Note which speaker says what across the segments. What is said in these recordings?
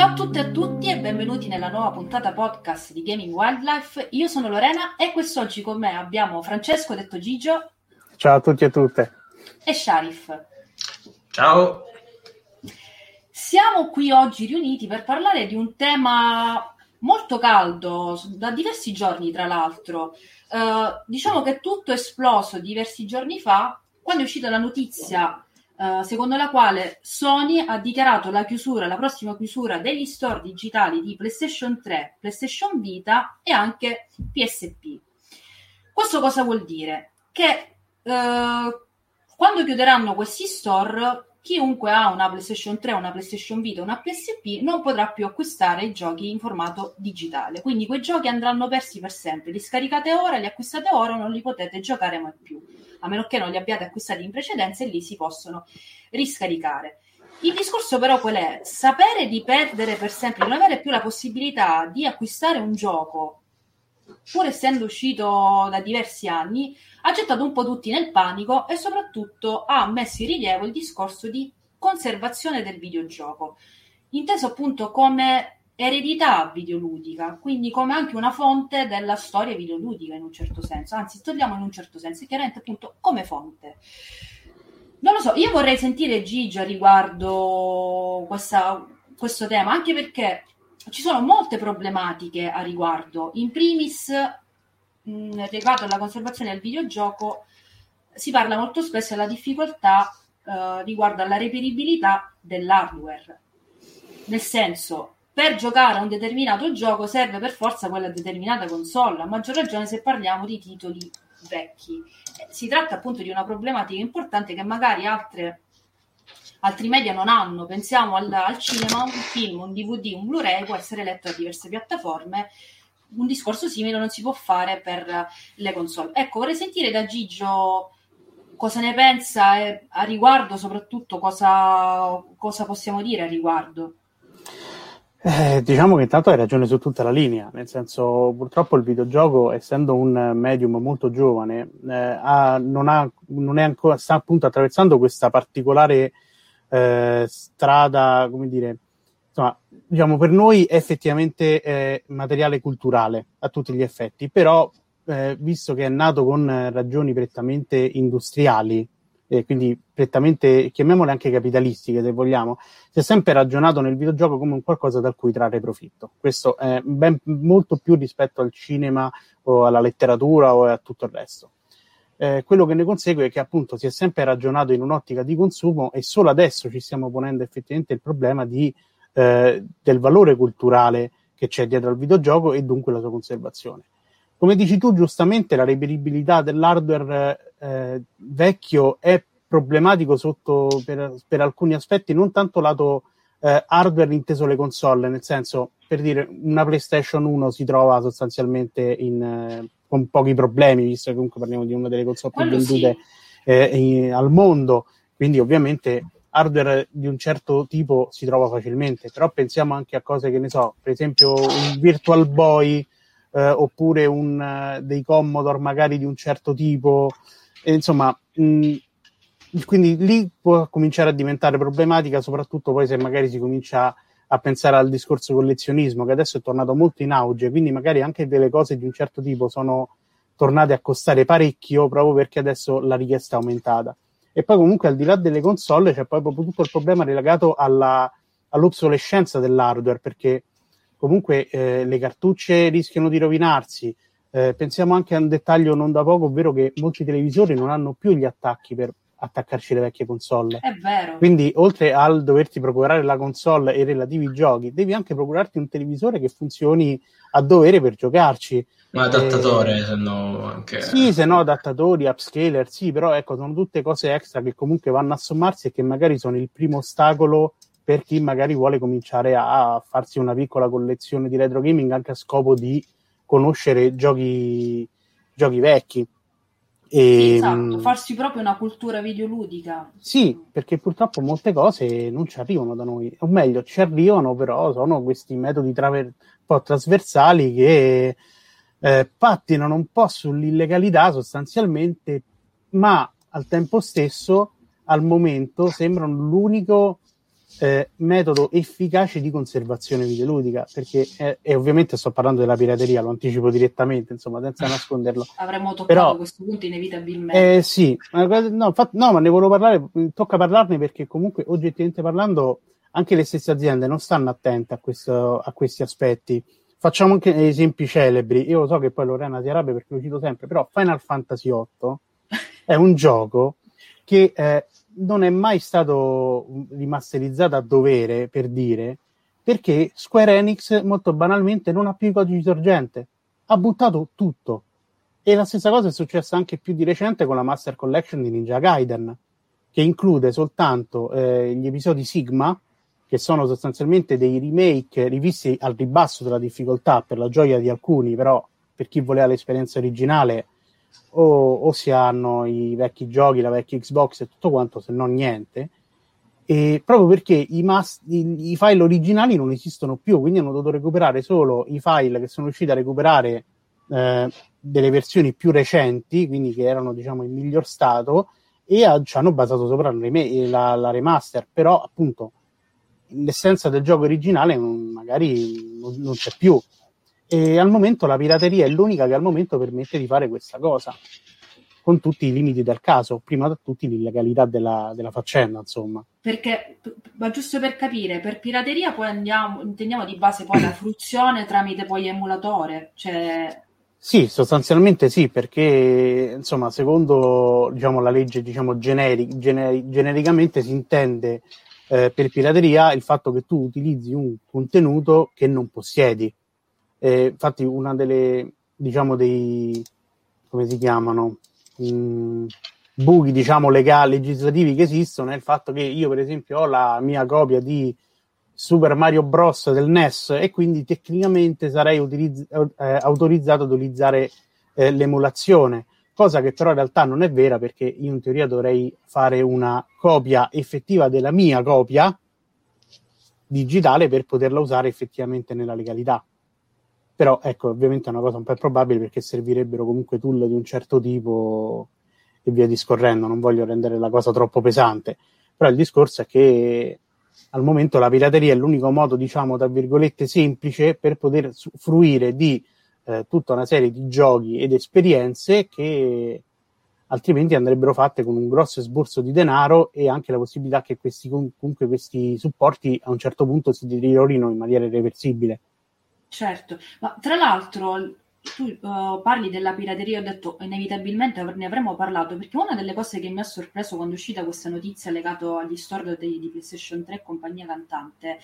Speaker 1: Ciao a tutte e a tutti e benvenuti nella nuova puntata podcast di Gaming Wildlife. Io sono Lorena e quest'oggi con me abbiamo Francesco detto Gigio.
Speaker 2: Ciao a tutti e a tutte.
Speaker 1: E Sharif.
Speaker 3: Ciao.
Speaker 1: Siamo qui oggi riuniti per parlare di un tema molto caldo, da diversi giorni tra l'altro. Uh, diciamo che tutto è esploso diversi giorni fa quando è uscita la notizia uh, secondo la quale Sony ha dichiarato la chiusura, la prossima chiusura degli store digitali di PlayStation 3, PlayStation Vita e anche PSP. Questo cosa vuol dire? Che uh, quando chiuderanno questi store chiunque ha una PlayStation 3, una PlayStation Vita, una PSP non potrà più acquistare i giochi in formato digitale. Quindi quei giochi andranno persi per sempre. Li scaricate ora, li acquistate ora, non li potete giocare mai più. A meno che non li abbiate acquistati in precedenza e lì si possono riscaricare. Il discorso però qual è? Sapere di perdere per sempre, di non avere più la possibilità di acquistare un gioco pur essendo uscito da diversi anni, ha gettato un po' tutti nel panico e soprattutto ha messo in rilievo il discorso di conservazione del videogioco, inteso appunto come eredità videoludica, quindi come anche una fonte della storia videoludica in un certo senso, anzi togliamo in un certo senso, chiaramente appunto come fonte. Non lo so, io vorrei sentire Gigi riguardo questa, questo tema, anche perché ci sono molte problematiche a riguardo. In primis, mh, riguardo alla conservazione del videogioco, si parla molto spesso della difficoltà eh, riguardo alla reperibilità dell'hardware. Nel senso, per giocare a un determinato gioco serve per forza quella determinata console, a maggior ragione se parliamo di titoli vecchi. Si tratta appunto di una problematica importante che magari altre altri media non hanno. Pensiamo al, al cinema, un film, un DVD, un Blu-ray può essere letto da diverse piattaforme. Un discorso simile non si può fare per le console. Ecco, vorrei sentire da Gigio cosa ne pensa e a riguardo, soprattutto cosa, cosa possiamo dire a riguardo.
Speaker 2: Eh, diciamo che intanto hai ragione su tutta la linea, nel senso purtroppo il videogioco, essendo un medium molto giovane, eh, ha, non, ha, non, è ancora, sta appunto attraversando questa particolare eh, strada, come dire, insomma, diciamo per noi è effettivamente eh, materiale culturale a tutti gli effetti, però eh, visto che è nato con ragioni prettamente industriali, e quindi prettamente, chiamiamole anche capitalistiche se vogliamo, si è sempre ragionato nel videogioco come un qualcosa da cui trarre profitto. Questo è ben, molto più rispetto al cinema o alla letteratura o a tutto il resto eh, quello che ne consegue è che appunto si è sempre ragionato in un'ottica di consumo e solo adesso ci stiamo ponendo effettivamente il problema di, eh, del valore culturale che c'è dietro al videogioco e dunque la sua conservazione. Come dici tu giustamente, la reperibilità dell'hardware eh, vecchio è problematico sotto, per, per, alcuni aspetti, non tanto lato eh, hardware inteso le console, nel senso, per dire, una PlayStation 1 si trova sostanzialmente in, eh, con pochi problemi, visto che comunque parliamo di una delle console più vendute sì. eh, in, al mondo, quindi ovviamente hardware di un certo tipo si trova facilmente, però pensiamo anche a cose che ne so, per esempio un Virtual Boy eh, oppure un, uh, dei Commodore magari di un certo tipo, e, insomma, mh, quindi lì può cominciare a diventare problematica, soprattutto poi se magari si comincia a a pensare al discorso collezionismo che adesso è tornato molto in auge, quindi magari anche delle cose di un certo tipo sono tornate a costare parecchio proprio perché adesso la richiesta è aumentata. E poi comunque al di là delle console c'è poi proprio tutto il problema legato alla, all'obsolescenza dell'hardware perché comunque eh, le cartucce rischiano di rovinarsi. Eh, pensiamo anche a un dettaglio non da poco, ovvero che molti televisori non hanno più gli attacchi per attaccarci le vecchie console.
Speaker 1: È vero.
Speaker 2: Quindi, oltre al doverti procurare la console e i relativi giochi, devi anche procurarti un televisore che funzioni a dovere per giocarci.
Speaker 3: Un adattatore, eh, se no anche.
Speaker 2: Sì, se no adattatori, upscaler, sì, però ecco, sono tutte cose extra che comunque vanno a sommarsi e che magari sono il primo ostacolo per chi magari vuole cominciare a farsi una piccola collezione di retro gaming anche a scopo di conoscere giochi, giochi vecchi.
Speaker 1: E, esatto, mm, farsi proprio una cultura videoludica.
Speaker 2: Sì, perché purtroppo molte cose non ci arrivano da noi, o meglio, ci arrivano, però sono questi metodi traver- un po' trasversali che eh, pattinano un po' sull'illegalità sostanzialmente, ma al tempo stesso, al momento, sembrano l'unico eh, metodo efficace di conservazione videoludica, perché eh, e ovviamente sto parlando della pirateria, lo anticipo direttamente, insomma, senza nasconderlo.
Speaker 1: Avremmo toccato
Speaker 2: Però-
Speaker 1: questo punto inevitabilmente.
Speaker 2: Eh, sì, no, infatti- no, ma ne volevo parlare, tocca parlarne perché comunque oggettivamente parlando anche le stesse aziende non stanno attente a, questo- a questi aspetti. Facciamo anche esempi celebri. Io lo so che poi Lorena si arrabbia perché lo cito sempre, però Final Fantasy VIII è un gioco che eh, non è mai stato rimasterizzato a dovere, per dire, perché Square Enix molto banalmente non ha più i codici sorgente. Ha buttato tutto. E la stessa cosa è successa anche più di recente con la Master Collection di Ninja Gaiden, che include soltanto eh, gli episodi Sigma, che sono sostanzialmente dei remake rivisti al ribasso della difficoltà per la gioia di alcuni, però per chi voleva l'esperienza originale o, o si hanno i vecchi giochi, la vecchia Xbox e tutto quanto, se no niente. E proprio perché i, mas- i, i file originali non esistono più, quindi hanno dovuto recuperare solo i file che sono riusciti a recuperare eh, delle versioni più recenti, quindi che erano diciamo in miglior stato, e ha- ci hanno basato sopra il reme- la, la remaster, però appunto l'essenza del gioco originale non- magari non, non c'è più. E al momento la pirateria è l'unica che al momento permette di fare questa cosa, con tutti i limiti del caso, prima da tutti l'illegalità della, della faccenda, insomma.
Speaker 1: Perché, ma giusto per capire, per pirateria poi andiamo, intendiamo di base poi la fruizione tramite poi emulatore, cioè
Speaker 2: Sì, sostanzialmente sì, perché insomma, secondo diciamo, la legge diciamo, generi- generi- genericamente si intende eh, per pirateria il fatto che tu utilizzi un contenuto che non possiedi. Eh, infatti, una delle diciamo dei come si chiamano Mm, buchi diciamo legali legislativi che esistono è il fatto che io, per esempio, ho la mia copia di Super Mario Bros. del NES e quindi tecnicamente sarei utilizz- eh, autorizzato ad utilizzare eh, l'emulazione, cosa che però in realtà non è vera perché io in teoria dovrei fare una copia effettiva della mia copia digitale per poterla usare effettivamente nella legalità. Però ecco, ovviamente è una cosa un po' improbabile perché servirebbero comunque tool di un certo tipo e via discorrendo, non voglio rendere la cosa troppo pesante, però il discorso è che al momento la pirateria è l'unico modo, diciamo, tra virgolette, semplice per poter fruire di eh, tutta una serie di giochi ed esperienze che altrimenti andrebbero fatte con un grosso esborso di denaro e anche la possibilità che questi, comunque questi supporti a un certo punto si deteriorino in maniera irreversibile.
Speaker 1: Certo, ma tra l'altro tu uh, parli della pirateria, ho detto inevitabilmente ne avremmo parlato perché una delle cose che mi ha sorpreso quando è uscita questa notizia legata agli store di, di PlayStation 3 e compagnia cantante,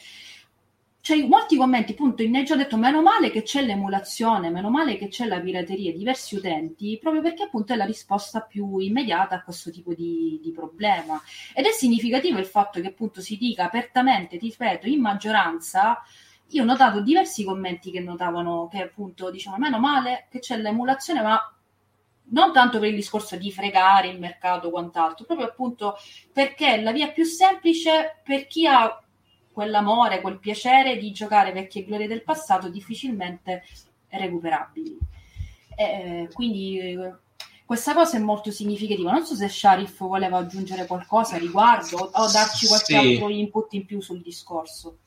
Speaker 1: c'è molti commenti, appunto, in già detto meno male che c'è l'emulazione, meno male che c'è la pirateria, diversi utenti, proprio perché appunto è la risposta più immediata a questo tipo di, di problema. Ed è significativo il fatto che appunto si dica apertamente, ti ripeto, in maggioranza io ho notato diversi commenti che notavano che appunto diciamo meno male che c'è l'emulazione ma non tanto per il discorso di fregare il mercato o quant'altro proprio appunto perché è la via più semplice per chi ha quell'amore, quel piacere di giocare vecchie glorie del passato difficilmente recuperabili eh, quindi questa cosa è molto significativa. Non so se Sharif voleva aggiungere qualcosa a riguardo o darci qualche
Speaker 3: Sì.
Speaker 1: altro input in più sul discorso.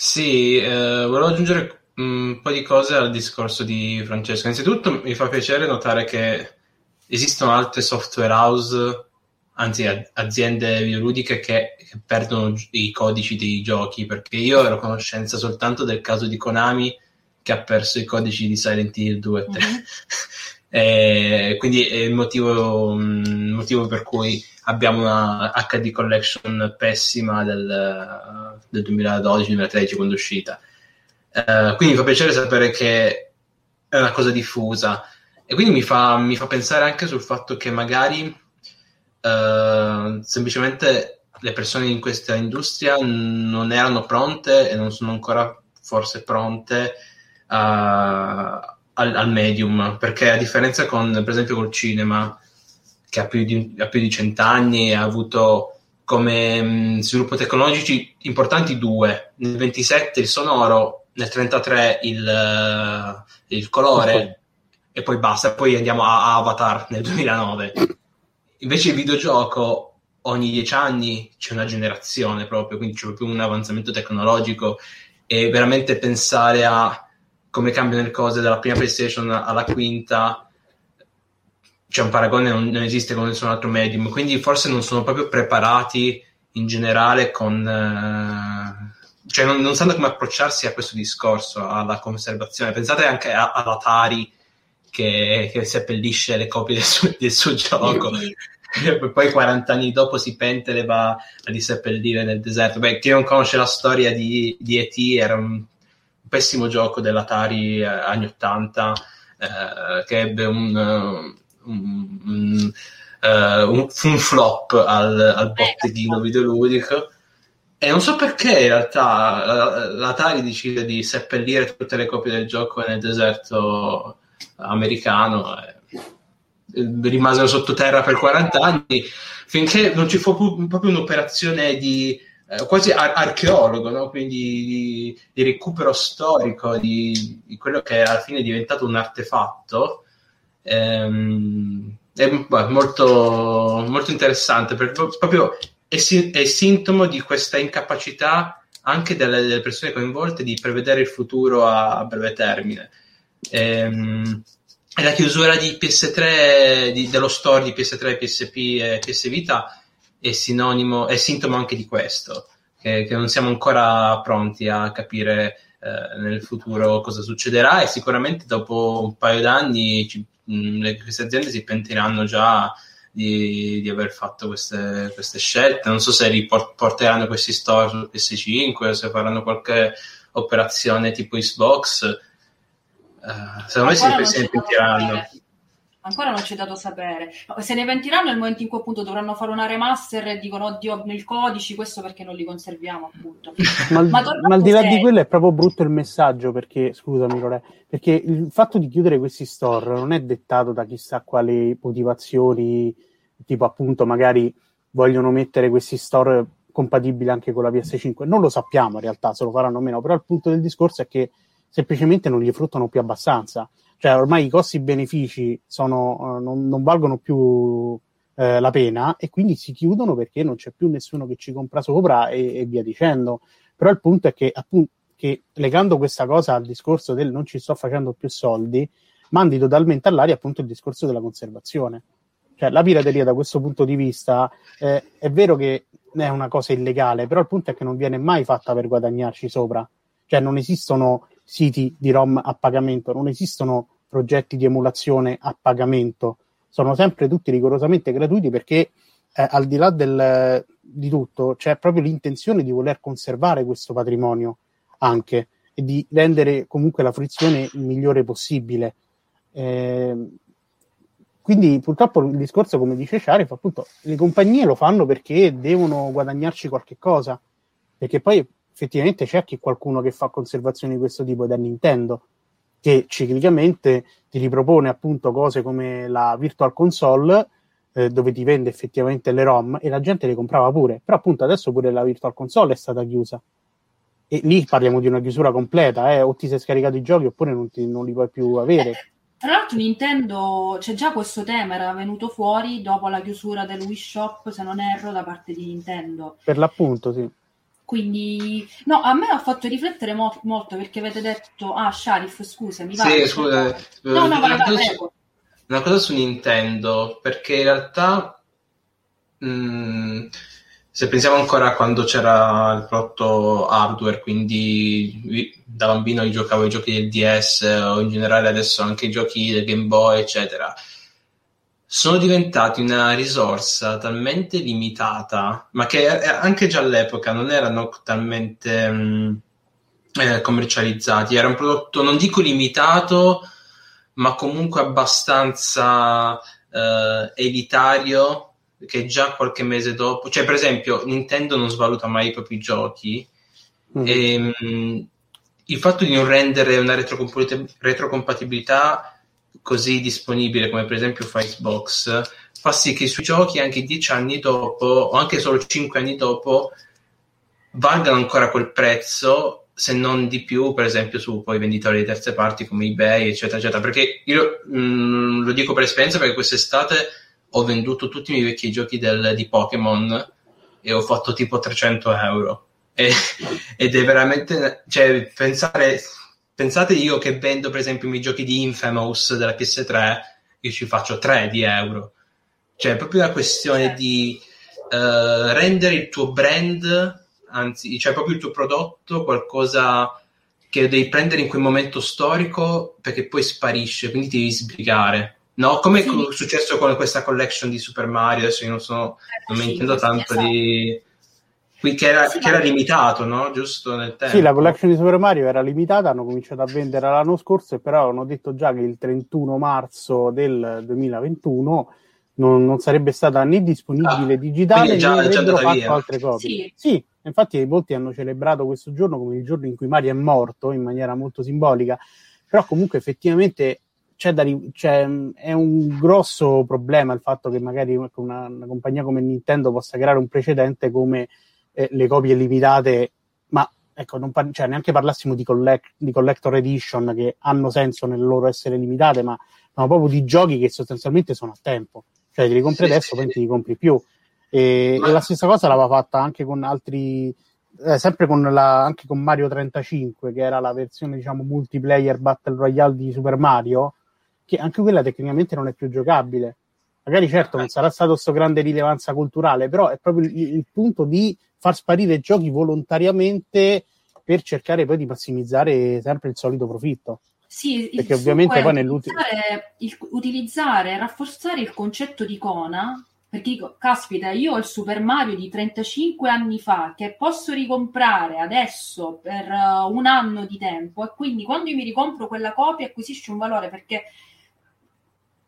Speaker 3: Sì, eh, volevo aggiungere un po' di cose al discorso di Francesco. Innanzitutto mi fa piacere notare che esistono altre software house, anzi aziende videoludiche che, che perdono i codici dei giochi, perché io ero a conoscenza soltanto del caso di Konami che ha perso i codici di Silent Hill 2 e 3.
Speaker 1: Mhm.
Speaker 3: E quindi è il motivo, mm, il motivo per cui abbiamo una HD collection pessima del, del 2012-2013 quando è uscita. Eh, quindi mi fa piacere sapere che è una cosa diffusa e quindi mi fa, mi fa pensare anche sul fatto che magari eh, semplicemente le persone in questa industria non erano pronte e non sono ancora forse pronte a- al, al medium, perché a differenza con, per esempio, col cinema, che ha più di, ha più di cent'anni, ha avuto come mh, sviluppo tecnologici importanti due, nel 27 il sonoro, nel 33 il, eh, il colore e poi basta, poi andiamo a, a Avatar nel 2009. Invece il videogioco ogni dieci anni c'è una generazione proprio, quindi c'è proprio un avanzamento tecnologico e veramente pensare a come cambiano le cose dalla prima PlayStation alla quinta c'è un paragone non, non esiste con nessun altro medium quindi forse non sono proprio preparati in generale con eh, cioè non, non, sanno come approcciarsi a questo discorso alla conservazione pensate anche all'Atari che, che seppellisce le copie del suo, del suo gioco poi 40 anni dopo si pente e le va a diseppellire nel deserto. Beh, chi non conosce la storia di, di E.T. era un pessimo gioco dell'Atari eh, anni 80 eh, che ebbe un, uh, un, un, uh, un, un flop al, al botteghino videoludico. E non so perché in realtà l'Atari decide di seppellire tutte le copie del gioco nel deserto americano. Eh rimasero sottoterra per 40 anni finché non ci fu proprio un'operazione di eh, quasi ar- archeologo, no? quindi di, di, recupero storico di, di, quello che alla fine è diventato un artefatto. Ehm, è beh, molto, molto interessante perché proprio è, è, sintomo di questa incapacità anche delle, delle, persone coinvolte di prevedere il futuro a, a breve termine. Ehm, e la chiusura di PS3, di, dello store di PS3, PSP e PS Vita è sinonimo, è sintomo anche di questo, che, che non siamo ancora pronti a capire eh, nel futuro cosa succederà e sicuramente dopo un paio d'anni ci, mh, le, queste aziende si pentiranno già di, di aver fatto queste, queste, scelte. Non so se riporteranno questi store su PS5 o se faranno qualche operazione tipo Xbox Uh, secondo me ne pentiranno.
Speaker 1: Ancora non c'è dato sapere. Se ne pentiranno nel momento in cui appunto dovranno fare una remaster e dicono oddio nel codici, questo perché non li conserviamo appunto.
Speaker 2: ma, ma, ma al di là di quello è proprio brutto il messaggio perché, scusami Lore, perché il fatto di chiudere questi store non è dettato da chissà quali motivazioni, tipo appunto magari vogliono mettere questi store compatibili anche con la PS5. Non lo sappiamo in realtà, se lo faranno o meno, però il punto del discorso è che semplicemente non li fruttano più abbastanza. Cioè, ormai i costi-benefici sono, uh, non, non, valgono più eh, la pena e quindi si chiudono perché non c'è più nessuno che ci compra sopra e, e via dicendo. Però il punto è che, appunto, che legando questa cosa al discorso del non ci sto facendo più soldi, mandi totalmente all'aria appunto il discorso della conservazione. Cioè, la pirateria da questo punto di vista eh, è vero che è una cosa illegale, però il punto è che non viene mai fatta per guadagnarci sopra. Cioè, non esistono siti di ROM a pagamento, non esistono progetti di emulazione a pagamento, sono sempre tutti rigorosamente gratuiti perché eh, al di là del, di tutto c'è proprio l'intenzione di voler conservare questo patrimonio anche e di rendere comunque la fruizione il migliore possibile. Eh, quindi purtroppo il discorso, come dice Sharif, appunto, le compagnie lo fanno perché devono guadagnarci qualche cosa, perché poi effettivamente c'è chi qualcuno che fa conservazioni di questo tipo da Nintendo, che ciclicamente ti ripropone appunto cose come la Virtual Console, eh, dove ti vende effettivamente le ROM e la gente le comprava pure. Però appunto adesso pure la Virtual Console è stata chiusa. E lì parliamo di una chiusura completa, eh? o ti sei scaricato i giochi oppure non, ti, non li puoi più avere. Eh,
Speaker 1: tra l'altro Nintendo, c'è già questo tema, era venuto fuori dopo la chiusura del Wii Shop, se non erro, da parte di Nintendo.
Speaker 2: Per l'appunto, sì.
Speaker 1: Quindi, no, a me ha fatto riflettere mo- molto perché avete detto, ah, Sharif, scusami.
Speaker 3: Vai, sì, scusa. No, no, vai, vai, prego. Una cosa su Nintendo, perché in realtà, mh, mm, se pensiamo ancora a quando c'era il prodotto hardware, quindi da bambino io giocavo i giochi del DS o in generale adesso anche i giochi del Game Boy, eccetera sono diventati una risorsa talmente limitata, ma che anche già all'epoca non erano talmente mh, mm, eh, commercializzati. Era un prodotto, non dico limitato, ma comunque abbastanza eh, elitario, che già qualche mese dopo, cioè per esempio Nintendo non svaluta mai i propri giochi. Mm. E, mh, mm, il fatto di non rendere una retrocompatibilità così disponibile come per esempio Xbox fa sì che i suoi giochi anche dieci anni dopo o anche solo cinque anni dopo valgano ancora quel prezzo se non di più per esempio su poi venditori di terze parti come ebay eccetera eccetera perché io mh, mm, lo dico per esperienza perché quest'estate ho venduto tutti i miei vecchi giochi del, di Pokémon e ho fatto tipo 300 euro. E, ed è veramente, cioè, pensare, pensate io che vendo per esempio i miei giochi di Infamous della PS3, io ci faccio 3 di euro. Cioè, è proprio una questione di uh, rendere il tuo brand, anzi, cioè proprio il tuo prodotto qualcosa che devi prendere in quel momento storico perché poi sparisce, quindi ti devi sbrigare. No, come sì. è successo con questa collection di Super Mario, adesso io non sono, non mi intendo tanto esatto. di... Qui che era, sì, che era limitato, no? Giusto nel tempo.
Speaker 2: Sì, la collection di Super Mario era limitata, hanno cominciato a vendere l'anno scorso e però hanno detto già che il 31 marzo del 2021 non, non sarebbe stata né disponibile ah, digitale né avrebbero fatto via. altre copie. Sì. sì, infatti molti hanno celebrato questo giorno come il giorno in cui Mario è morto in maniera molto simbolica, però comunque effettivamente c'è da, c'è, è un grosso problema il fatto che magari una, una, compagnia come Nintendo possa creare un precedente come eh, le copie limitate, ma ecco, non par- cioè, neanche parlassimo di, collect- di, collector edition che hanno senso nel loro essere limitate, ma, ma proprio di giochi che sostanzialmente sono a tempo, cioè te li compri sì, adesso, sì. poi non ti li compri più. E, ma... e, la stessa cosa l'aveva fatta anche con altri. Eh, sempre con la, anche con Mario 35, che era la versione diciamo multiplayer Battle Royale di Super Mario, che anche quella tecnicamente non è più giocabile. Magari certo non sarà stato questo grande rilevanza culturale, però è proprio il, il punto di far sparire giochi volontariamente per cercare poi di massimizzare sempre il solito profitto.
Speaker 1: Sì, perché ovviamente poi nell'ultimo utilizzare, rafforzare il concetto di icona perché dico, caspita, io ho il Super Mario di 35 anni fa che posso ricomprare adesso per uh, un anno di tempo e quindi quando io mi ricompro quella copia acquisisce un valore perché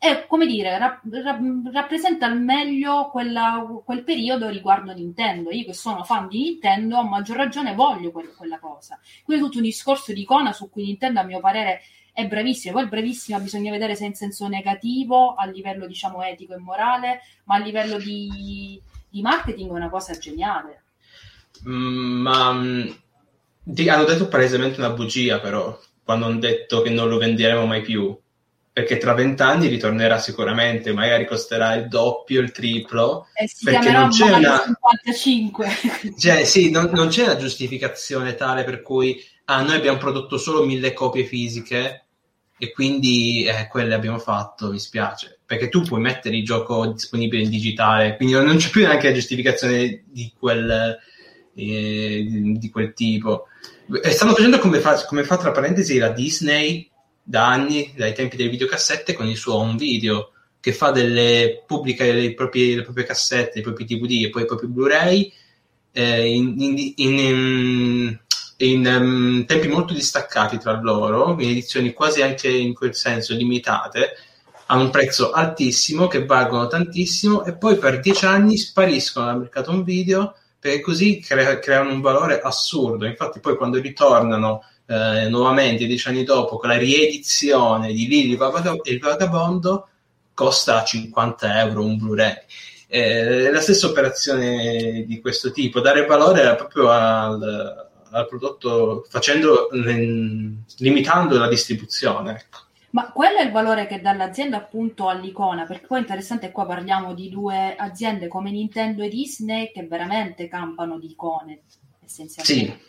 Speaker 1: è come dire, rap- rap- rappresenta al meglio quella, quel periodo riguardo Nintendo. Io che sono fan di Nintendo, a maggior ragione voglio que- quella cosa. Quindi tutto un discorso di icona su cui Nintendo, a mio parere, è bravissima. Poi bravissima bisogna vedere se in senso negativo, a livello diciamo etico e morale, ma a livello di, di marketing è una cosa geniale.
Speaker 3: Mm, ma mm, hanno detto palesemente una bugia, però, quando hanno detto che non lo venderemo mai più perché tra vent'anni ritornerà sicuramente, magari costerà il doppio, il triplo,
Speaker 1: eh, perché non c'è una 55.
Speaker 3: Cioè, sì, non, non, c'è una giustificazione tale per cui ah, noi abbiamo prodotto solo mille copie fisiche e quindi eh, quelle abbiamo fatto, mi spiace, perché tu puoi mettere il gioco disponibile in digitale, quindi non, non c'è più neanche la giustificazione di quel, eh, di quel tipo. E stanno facendo come fa, come fa tra parentesi la Disney da anni, dai tempi delle videocassette, con il suo home video, che fa delle, pubblica le proprie, le proprie cassette, i propri DVD e poi i propri Blu-ray eh, in, in, in, in um, tempi molto distaccati tra loro, in edizioni quasi anche in quel senso limitate, a un prezzo altissimo, che valgono tantissimo, e poi per dieci anni spariscono dal mercato un video perché così crea, creano un valore assurdo. Infatti, poi quando ritornano eh, nuovamente dieci anni dopo con la riedizione di Lily il Vagabondo costa 50 euro un Blu-ray. Eh, è la stessa operazione di questo tipo, dare valore proprio al, al prodotto facendo, limitando la distribuzione. Ecco.
Speaker 1: Ma quello è il valore che dà l'azienda appunto all'icona, perché poi è interessante qua parliamo di due aziende come Nintendo e Disney che veramente campano di icone essenzialmente.
Speaker 3: Sì.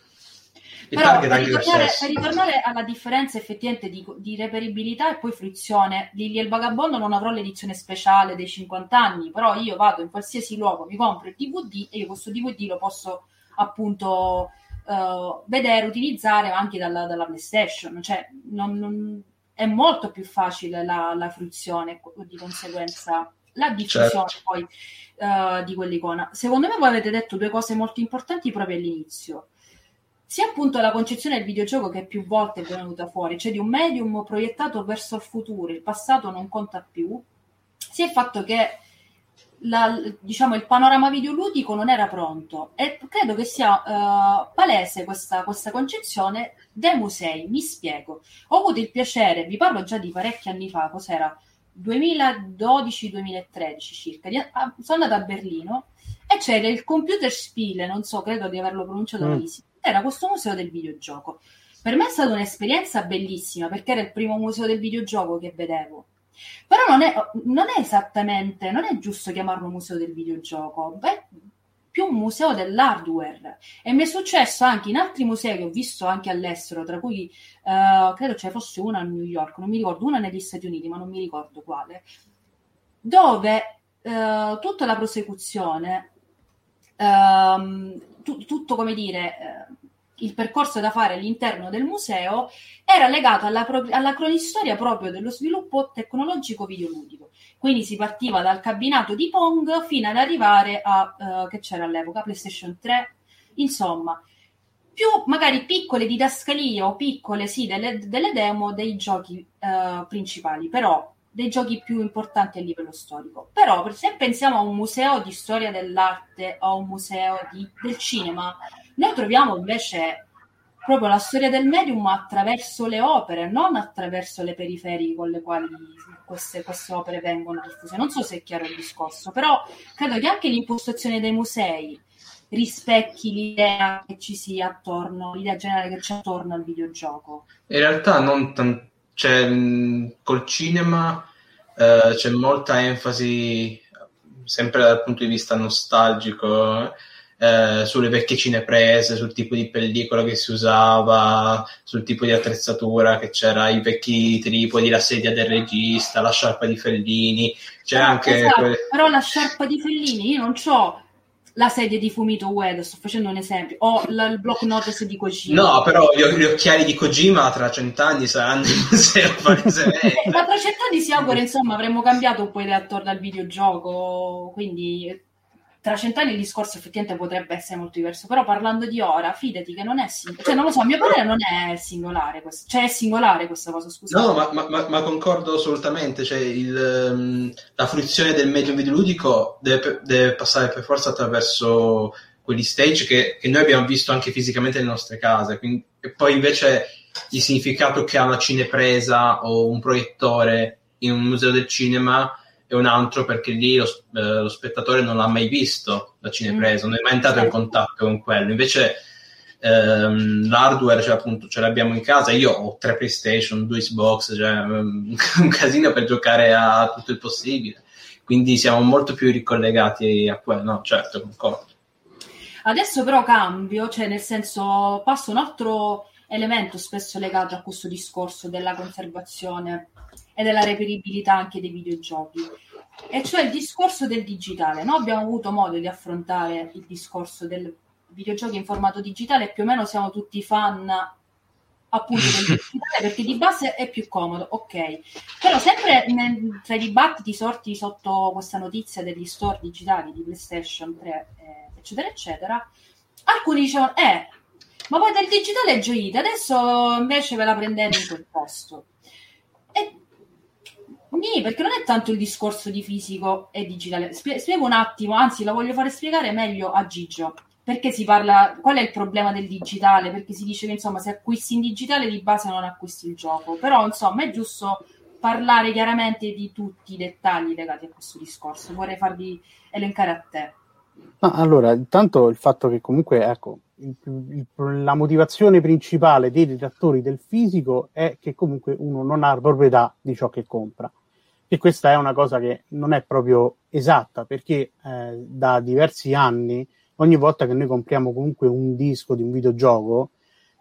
Speaker 1: Però per ritornare, per ritornare, alla differenza effettivamente di, di, reperibilità e poi fruizione, Lili e il Vagabondo non avrò l'edizione speciale dei 50 anni, però io vado in qualsiasi luogo, mi compro il DVD e io questo DVD lo posso appunto uh, vedere, utilizzare anche dalla, dalla PlayStation, cioè non, non, è molto più facile la, la fruizione di conseguenza la diffusione certo. poi uh, di quell'icona. Secondo me voi avete detto due cose molto importanti proprio all'inizio sia appunto la concezione del videogioco che più volte è venuta fuori, cioè di un medium proiettato verso il futuro, il passato non conta più, sia il fatto che la, diciamo, il panorama videoludico non era pronto e credo che sia uh, palese questa, questa concezione dei musei. Mi spiego. Ho avuto il piacere, vi parlo già di parecchi anni fa, cos'era? 2012-2013 circa. Di, ah, sono andata a Berlino e c'era il Computer Spiele, non so, credo di averlo pronunciato mm. Era questo museo del videogioco. Per me è stata un'esperienza bellissima perché era il primo museo del videogioco che vedevo. Però non è, non è esattamente, non è giusto chiamarlo museo del videogioco, è più un museo dell'hardware. E mi è successo anche in altri musei che ho visto anche all'estero, tra cui uh, credo ce ne fosse una a New York, non mi ricordo, una negli Stati Uniti, ma non mi ricordo quale, dove uh, tutta la prosecuzione, uh, tu, tutto come dire uh, il percorso da fare all'interno del museo era legato alla, pro- alla cronistoria proprio dello sviluppo tecnologico videoludico. Quindi si partiva dal cabinato di Pong fino ad arrivare a uh, che c'era all'epoca? PlayStation 3, insomma, più magari piccole didascalie o piccole sì delle, delle demo dei giochi uh, principali, però dei giochi più importanti a livello storico. Però se pensiamo a un museo di storia dell'arte o a un museo di, del cinema, noi troviamo invece proprio la storia del medium attraverso le opere, non attraverso le periferiche con le quali queste, queste, opere vengono diffuse. Non so se è chiaro il discorso, però credo che anche l'impostazione dei musei rispecchi l'idea che ci sia attorno, l'idea generale che c'è attorno al videogioco.
Speaker 3: In realtà non tanto, cioè, col cinema eh, c'è molta enfasi sempre dal punto di vista nostalgico eh, sulle vecchie cineprese, sul tipo di pellicola che si usava, sul tipo di attrezzatura che c'era, i vecchi tripodi, la sedia del regista, la sciarpa di Fellini. C'è eh, anche
Speaker 1: esatto, que- però la sciarpa di Fellini, io non ho la sedia di Fumito Ueda, sto facendo un esempio, o la, il block notice di Kojima.
Speaker 3: No, però gli, gli occhiali di Kojima tra cent'anni saranno in museo palesemente.
Speaker 1: Ma tra cent'anni si augura, insomma, avremmo cambiato un po' idea attorno al videogioco, quindi tra cent'anni il discorso effettivamente potrebbe essere molto diverso, però parlando di ora, fidati che non è singolare, cioè non lo so, a mio parere non è singolare, questo. cioè è singolare questa cosa, scusa.
Speaker 3: No, ma, ma, ma, concordo assolutamente, cioè il, um, la fruizione del medium videoludico deve, deve, passare per forza attraverso quegli stage che, che, noi abbiamo visto anche fisicamente nelle nostre case, quindi, e poi invece il significato che ha una cinepresa o un proiettore in un museo del cinema e un altro perché lì lo, eh, lo spettatore non l'ha mai visto la cinepresa, mm. non è mai entrato in contatto con quello. Invece ehm, l'hardware cioè, appunto, ce l'abbiamo in casa. Io ho tre PlayStation, due Xbox, cioè, um, un casino per giocare a tutto il possibile. Quindi siamo molto più ricollegati a quello. No, certo, concordo.
Speaker 1: Adesso però cambio, cioè nel senso passo un altro elemento spesso legato a questo discorso della conservazione e della reperibilità anche dei videogiochi, e cioè il discorso del digitale. Noi abbiamo avuto modo di affrontare il discorso del videogiochi in formato digitale più o meno siamo tutti fan appunto del digitale perché di base è più comodo, ok. Però sempre nel, tra i dibattiti sorti sotto questa notizia degli store digitali di PlayStation 3, eh, eccetera, eccetera, alcuni dicevano, eh, ma poi del digitale gioite, adesso invece ve la prendete in quel posto. Nì, perché non è tanto il discorso di fisico e digitale. Spie- spiego un attimo, anzi, la voglio fare spiegare meglio a Gigio. Perché si parla, qual è il problema del digitale? Perché si dice che insomma, se acquisti in digitale di base non acquisti il gioco. Però, insomma, è giusto parlare chiaramente di tutti i dettagli legati a questo discorso. Vorrei farvi elencare a te.
Speaker 2: No, allora, intanto il fatto che comunque, ecco, il, il, la motivazione principale dei redattori del fisico è che comunque uno non ha proprietà di ciò che compra e questa è una cosa che non è proprio esatta perché eh, da diversi anni ogni volta che noi compriamo comunque un disco di un videogioco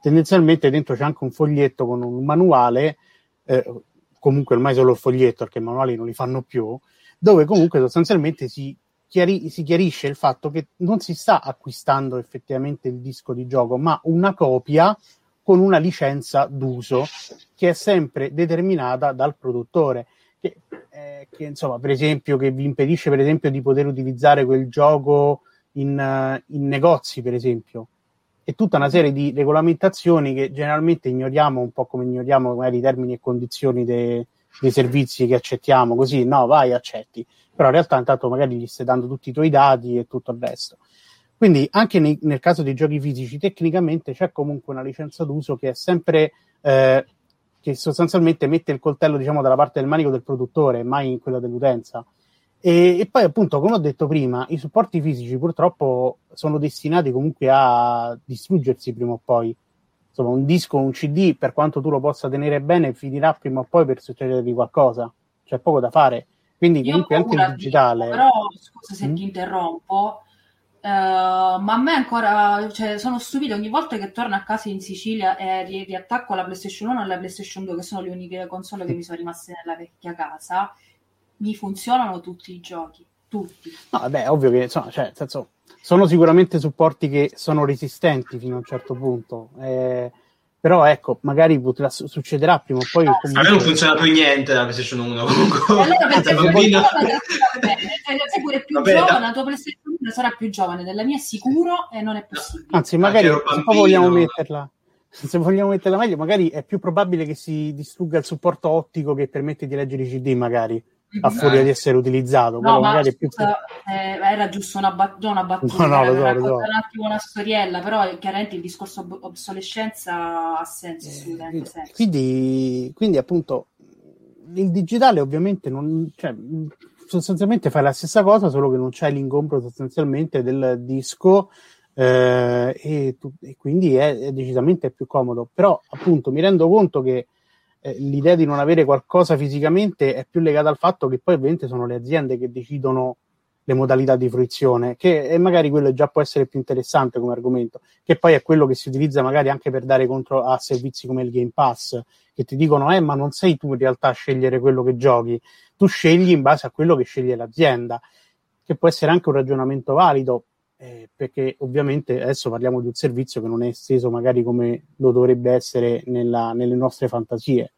Speaker 2: tendenzialmente dentro c'è anche un foglietto con un manuale eh, comunque ormai solo il foglietto perché i manuali non li fanno più dove comunque sostanzialmente si, chiari- si chiarisce il fatto che non si sta acquistando effettivamente il disco di gioco ma una copia con una licenza d'uso che è sempre determinata dal produttore che, eh, che, insomma, per esempio, che vi impedisce, per esempio, di poter utilizzare quel gioco in, uh, in negozi, per esempio. E tutta una serie di regolamentazioni che generalmente ignoriamo, un po' come ignoriamo magari i termini e condizioni de, dei servizi che accettiamo, così no, vai, accetti. Però in realtà intanto magari gli stai dando tutti i tuoi dati e tutto il resto. Quindi anche nei, nel caso dei giochi fisici, tecnicamente c'è comunque una licenza d'uso che è sempre eh, che sostanzialmente mette il coltello diciamo dalla parte del manico del produttore, mai in quella dell'utenza. E, e, poi appunto, come ho detto prima, i supporti fisici purtroppo sono destinati comunque a distruggersi prima o poi. Insomma, un disco, un CD, per quanto tu lo possa tenere bene, finirà prima o poi per succedere di qualcosa. c'è poco da fare. Quindi comunque anche il digitale...
Speaker 1: Però, scusa se mm. ti interrompo, Uh, ma a me ancora, cioè, sono stupito ogni volta che torno a casa in Sicilia e ri- riattacco la PlayStation 1 e la PlayStation 2, che sono le uniche console che mi sono rimaste nella vecchia casa, mi funzionano tutti i giochi, tutti.
Speaker 2: No, vabbè, ovvio che insomma, cioè, senso, sono sicuramente supporti che sono resistenti fino a un certo punto. Eh, però ecco, magari potrà, succederà prima o poi.
Speaker 3: No, comunque... A me non funziona più niente la PlayStation 1 comunque. Allora, perché
Speaker 1: bambino... sei pure più Vabbè, giovane, la tua PlayStation 1 sarà più giovane della mia sicuro e non è possibile.
Speaker 2: Anzi, magari se vogliamo metterla se vogliamo metterla meglio, magari è più probabile che si distrugga il supporto ottico che permette di leggere i CD, magari a furia di essere utilizzato.
Speaker 1: No, ma scusa, più... eh, era giusto una, bat- una battuta, no, no, lo so, lo so. un attimo una storiella, però chiaramente il discorso ob- obsolescenza ha senso. Eh,
Speaker 2: quindi, quindi, appunto, il digitale ovviamente non... Cioè, sostanzialmente fa la stessa cosa, solo che non c'è l'ingombro sostanzialmente del disco eh, e, tu, e, quindi è, è decisamente più comodo. Però appunto mi rendo conto che eh, l'idea di non avere qualcosa fisicamente è più legata al fatto che poi ovviamente sono le aziende che decidono le modalità di fruizione, che e magari quello già può essere più interessante come argomento, che poi è quello che si utilizza magari anche per dare contro a servizi come il Game Pass, che ti dicono, eh, ma non sei tu in realtà a scegliere quello che giochi, tu scegli in base a quello che sceglie l'azienda, che può essere anche un ragionamento valido, eh, perché ovviamente adesso parliamo di un servizio che non è esteso magari come lo dovrebbe essere nella, nelle nostre fantasie.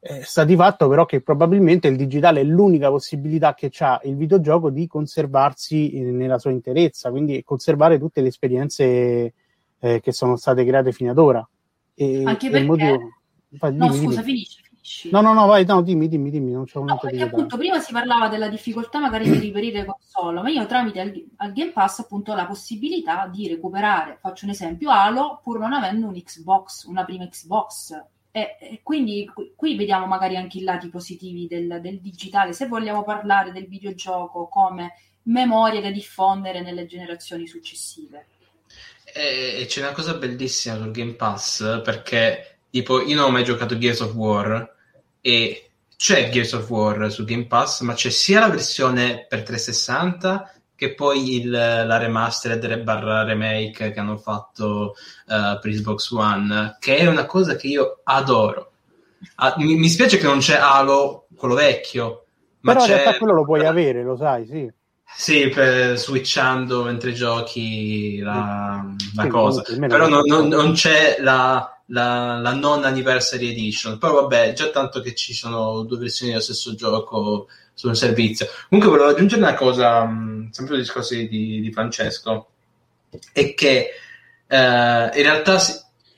Speaker 2: Eh, sta di fatto però che probabilmente il digitale è l'unica possibilità che ha il videogioco di conservarsi in, nella sua interezza, quindi conservare tutte le esperienze eh, che sono state create fino ad ora.
Speaker 1: E, Anche perché... Motivo... No, dimmi, scusa, dimmi. finisci
Speaker 2: capisci? No, no, no, vai, no, dimmi, dimmi, dimmi, non c'è un
Speaker 1: no, perché appunto prima si parlava della difficoltà magari di riperire console, ma io tramite al, al, Game Pass appunto ho la possibilità di recuperare, faccio un esempio, Halo pur non avendo un Xbox, una prima Xbox. E, e quindi qui, qui, vediamo magari anche i lati positivi del, del digitale, se vogliamo parlare del videogioco come memoria da diffondere nelle generazioni successive.
Speaker 3: E c'è una cosa bellissima sul Game Pass perché tipo io non ho mai giocato Gears of War e c'è Gears of War su Game Pass, ma c'è sia la versione per 360 che poi il, la remastered barra remake che hanno fatto uh, per Xbox One, che è una cosa che io adoro. Ah, mi, mi, spiace che non c'è Halo, quello vecchio.
Speaker 2: Ma Però in realtà quello lo puoi avere, lo sai, sì.
Speaker 3: Sì, per, switchando mentre giochi la, la sì, cosa. Però non, non, non c'è la, la, la, non anniversary edition. Poi vabbè, già tanto che ci sono due versioni dello stesso gioco su un servizio. Comunque volevo aggiungere una cosa, mh, sempre al discorso di, di, Francesco, è che eh, in realtà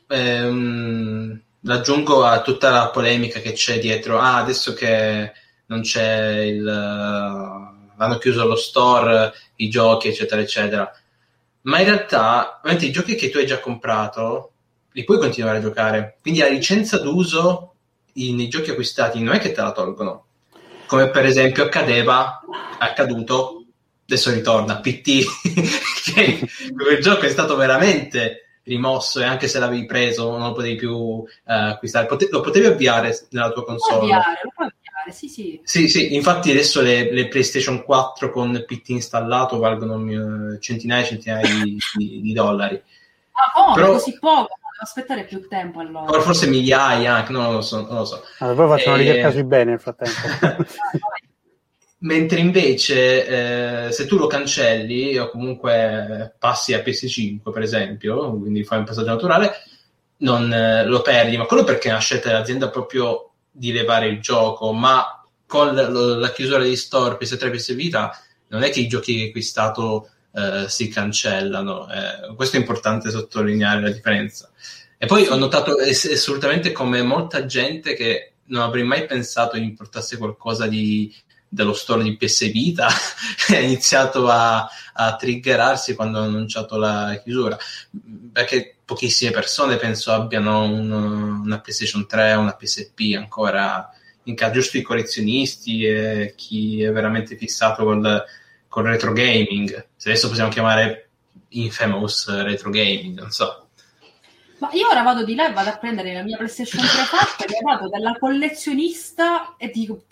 Speaker 3: ehm, l'aggiungo a tutta la polemica che c'è dietro. Ah, adesso che non c'è il... hanno chiuso lo store, i giochi, eccetera, eccetera. Ma in realtà, i giochi che tu hai già comprato li puoi continuare a giocare. Quindi la licenza d'uso nei giochi acquistati non è che te la tolgono. Come per esempio accadeva, accaduto, adesso ritorna, PT, che quel gioco è stato veramente rimosso e anche se l'avevi preso non lo potevi più uh, acquistare. Pote- lo potevi avviare nella tua console. Lo puoi avviare, lo puoi avviare, sì sì. Sì, sì, infatti adesso le, le PlayStation 4 con PT installato valgono uh, centinaia e centinaia di, di, di dollari.
Speaker 1: Ah, oh, Però... così poco? aspettare più tempo allora.
Speaker 3: Forse migliaia anche, non lo so. Non lo so.
Speaker 2: Allora, poi faccio una ricerca sui bene nel frattempo.
Speaker 3: Mentre invece eh, se tu lo cancelli o comunque passi a PS5 per esempio, quindi fai un passaggio naturale, non eh, lo perdi, ma quello perché è una scelta dell'azienda proprio di levare il gioco, ma con la, la chiusura degli store PS3 e PS Vita non è che i giochi che hai acquistato eh, si cancellano. Eh, questo è importante sottolineare la differenza. E poi ho notato assolutamente come molta gente che non avrei mai pensato importasse qualcosa di, dello store di PS Vita ha iniziato a, a, triggerarsi quando hanno annunciato la chiusura. Perché pochissime persone penso abbiano un, una PlayStation 3 o una PSP ancora in casa, giusto i collezionisti e chi è veramente fissato col, col retro gaming, se adesso possiamo chiamare infamous retro gaming, non so.
Speaker 1: Ma io ora vado di là e vado a prendere la mia PlayStation 3 fatta che dato dalla collezionista e dico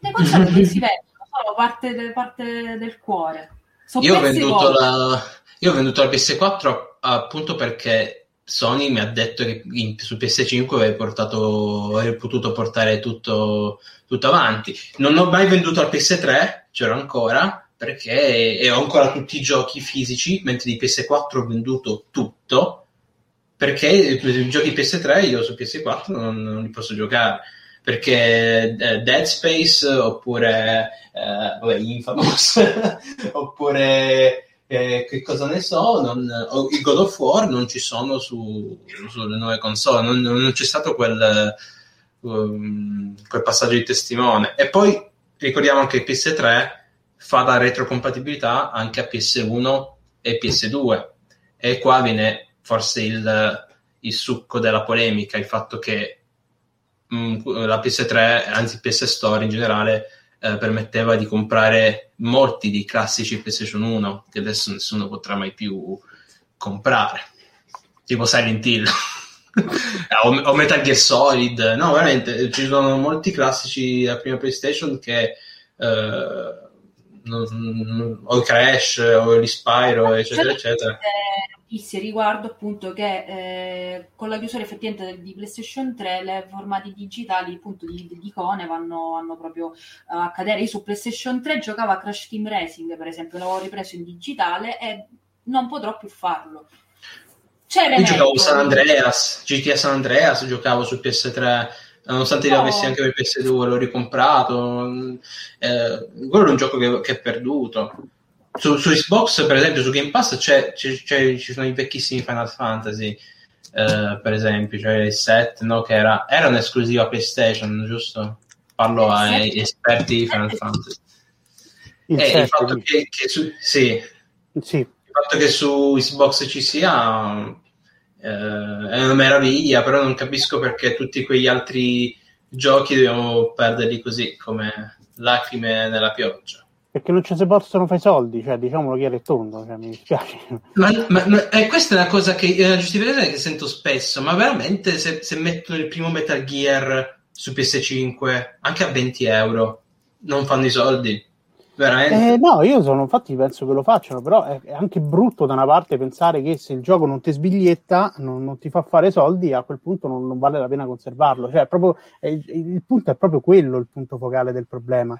Speaker 1: Le console non si vendono, sono parte, de, parte del cuore. Sono
Speaker 3: Io ho, venduto
Speaker 1: cose.
Speaker 3: la, io ho venduto la PS4 appunto perché Sony mi ha detto che in- su PS5 avrei, portato, avrei potuto portare tutto, tutto avanti. Non ho mai venduto al PS3, c'ero ancora, perché e ho ancora tutti i giochi fisici, mentre di PS4 ho venduto tutto, perché i giochi PS3 io su PS4 non, non li posso giocare. Perché eh, Dead Space oppure eh, vabbè, Infamous oppure eh, che cosa ne so, non, o i God of War non ci sono su, sulle nuove console, non, non c'è stato quel, um, quel passaggio di testimone. E poi ricordiamo che PS3 fa la retrocompatibilità anche a PS1 e PS2 e qua viene forse il, il succo della polemica, il fatto che mh, la PS3, anzi PS Store in generale, eh, permetteva di comprare molti dei classici PlayStation 1 che adesso nessuno potrà mai più comprare, tipo Silent Hill o, o Metal Gear Solid. No, veramente ci sono molti classici della prima PlayStation che eh, o Crash o l'Spyro, eccetera, eccetera.
Speaker 1: Notizie riguardo appunto che eh, con la chiusura effettivamente di PlayStation 3 le formati digitali appunto di, di icone vanno, vanno proprio a cadere. Io su PlayStation 3 giocavo a Crash Team Racing per esempio, l'avevo ripreso in digitale e non potrò più farlo. C'è
Speaker 3: Io giocavo San Andreas, GTA San Andreas, giocavo su PS3, nonostante
Speaker 1: No.
Speaker 3: l'avessi anche per PS2, l'ho ricomprato. Eh, quello è un gioco che, che è perduto. Su, su Xbox, per esempio, su Game Pass c'è- c'è- c'è- ci sono i vecchissimi Final Fantasy, eh, per esempio, cioè il 7, no, che era, era un'esclusiva PlayStation, giusto? Parlo
Speaker 1: Il
Speaker 3: ai
Speaker 1: sette?
Speaker 3: esperti di Final. Fantasy.
Speaker 2: Il
Speaker 3: E il
Speaker 2: 7,
Speaker 3: fatto che, che su, sì,
Speaker 2: sì.
Speaker 3: il fatto che su Xbox ci sia eh, è una meraviglia, però non capisco perché tutti quegli altri giochi dobbiamo perderli così come lacrime nella pioggia.
Speaker 2: Perché non ci si possono fare i soldi, cioè diciamolo chiaro e tondo, cioè, mi dispiace.
Speaker 3: Ma, ma- ma- eh, questa è una cosa che è una giustificazione che sento spesso, ma veramente se, se mettono il primo Metal Gear su PS5 anche a 20 euro non fanno i soldi? Veramente?
Speaker 2: Eh, no, io sono, infatti penso che lo facciano, però è, è anche brutto da una parte pensare che se il gioco non ti sbiglietta, non, non ti fa fare soldi, a quel punto non, non vale la pena conservarlo. Cioè, proprio, è- il punto è proprio quello il punto focale del problema.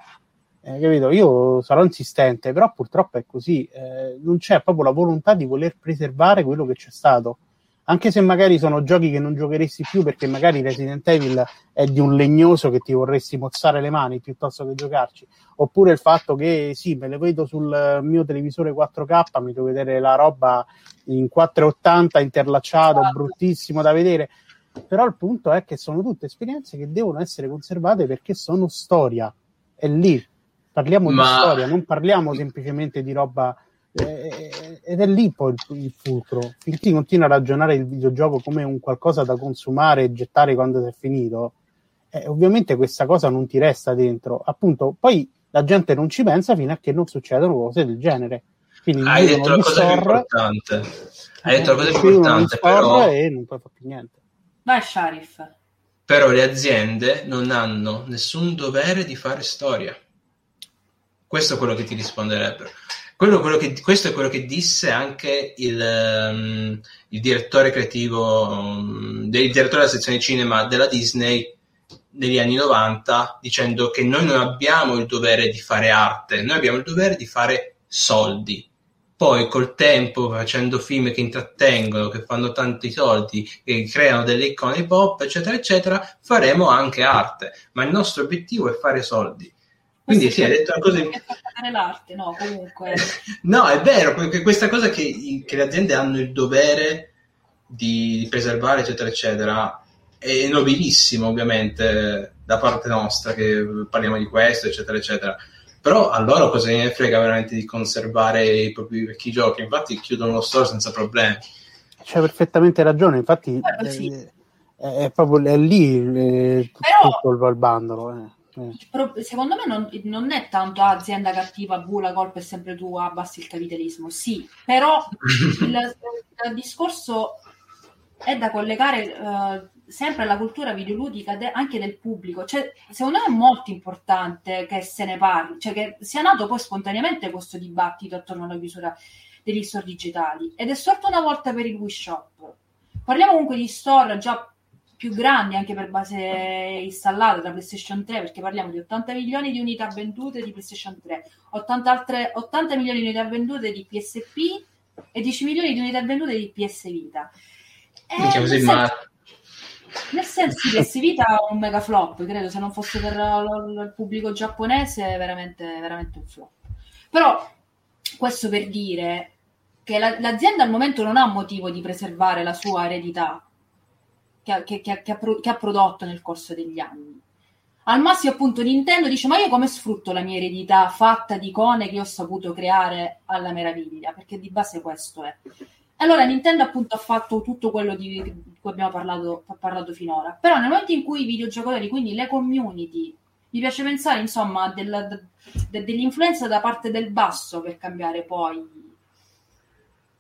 Speaker 2: Eh, capito? Io sarò insistente, però purtroppo è così. Eh, non c'è proprio la volontà di voler preservare quello che c'è stato. Anche se magari sono giochi che non giocheresti più perché magari Resident Evil è di un legnoso che ti vorresti mozzare le mani piuttosto che giocarci oppure il fatto che sì, me le vedo sul mio televisore 4K, mi devo vedere la roba in 480 interlacciato, bruttissimo da vedere. Però il punto è che sono tutte esperienze che devono essere conservate perché sono storia. È lì. Parliamo
Speaker 3: Ma-
Speaker 2: di storia, non parliamo semplicemente di roba. eh, ed è lì poi il, il fulcro. Finché continua a ragionare il videogioco come un qualcosa da consumare e gettare quando si è finito, eh, ovviamente questa cosa non ti resta dentro. Appunto, poi la gente non ci pensa fino a che non succedono cose del genere. Quindi
Speaker 3: Hai detto la cosa più importante. Hai detto la cosa più importante, però...
Speaker 2: e non puoi fare più niente.
Speaker 1: Vai Sharif.
Speaker 3: Però le aziende non hanno nessun dovere di fare storia. Questo è quello che ti risponderebbero. Quello- quello che- questo è quello che disse anche il, ehm, il direttore creativo, um, del- il direttore della sezione cinema della Disney negli anni 90, dicendo che noi non abbiamo il dovere di fare arte, noi abbiamo il dovere di fare soldi. Poi col tempo, facendo film che intrattengono, che fanno tanti soldi, che creano delle icone pop, eccetera, eccetera, faremo anche arte. Ma il nostro obiettivo è fare soldi. Quindi sì, hai detto una cosa...
Speaker 1: L'arte, no, comunque.
Speaker 3: No, è vero, que- questa cosa che, che le aziende hanno il dovere di, preservare, eccetera, eccetera, è nobilissimo, ovviamente, da parte nostra, che parliamo di questo, eccetera, eccetera. Però a loro cosa ne frega veramente di conservare i propri vecchi giochi? Infatti chiudono lo store senza problemi.
Speaker 2: C'hai perfettamente ragione, infatti
Speaker 1: Eh, sì.
Speaker 2: è, è proprio è lì eh,
Speaker 1: Però-
Speaker 2: tutto il, il bandolo. eh. Eh.
Speaker 1: Secondo me non, non è tanto "Ah, azienda cattiva, bu, la colpa è sempre tua, abbassi il capitalismo. Sì, però il, il discorso è da collegare eh, sempre alla cultura videoludica de- anche del pubblico. Cioè, secondo me è molto importante che se ne parli, cioè che sia nato poi spontaneamente questo dibattito attorno alla chiusura degli store digitali ed è sorto una volta per il Wii Shop. Parliamo comunque di store già più grandi anche per base installata da PlayStation 3 perché parliamo di 80 milioni di unità vendute di PlayStation 3 80, altre, 80 milioni di unità vendute di PSP e 10 milioni di unità vendute di PS Vita.
Speaker 3: Eh, nel, senso,
Speaker 1: nel senso che PS Vita è un mega flop credo se non fosse per il pubblico giapponese è veramente, veramente un flop. Però questo per dire che la, l'azienda al momento non ha motivo di preservare la sua eredità che, che, che, che, ha, prodotto nel corso degli anni. Al massimo, appunto, Nintendo dice: Ma io come sfrutto la mia eredità fatta di icone che ho saputo creare alla meraviglia? Perché di base questo è. Allora, Nintendo, appunto, ha fatto tutto quello di cui abbiamo parlato, parlato finora. Però, nel momento in cui i videogiocatori, quindi le community, mi piace pensare, insomma, della, de, dell'influenza da parte del basso per cambiare poi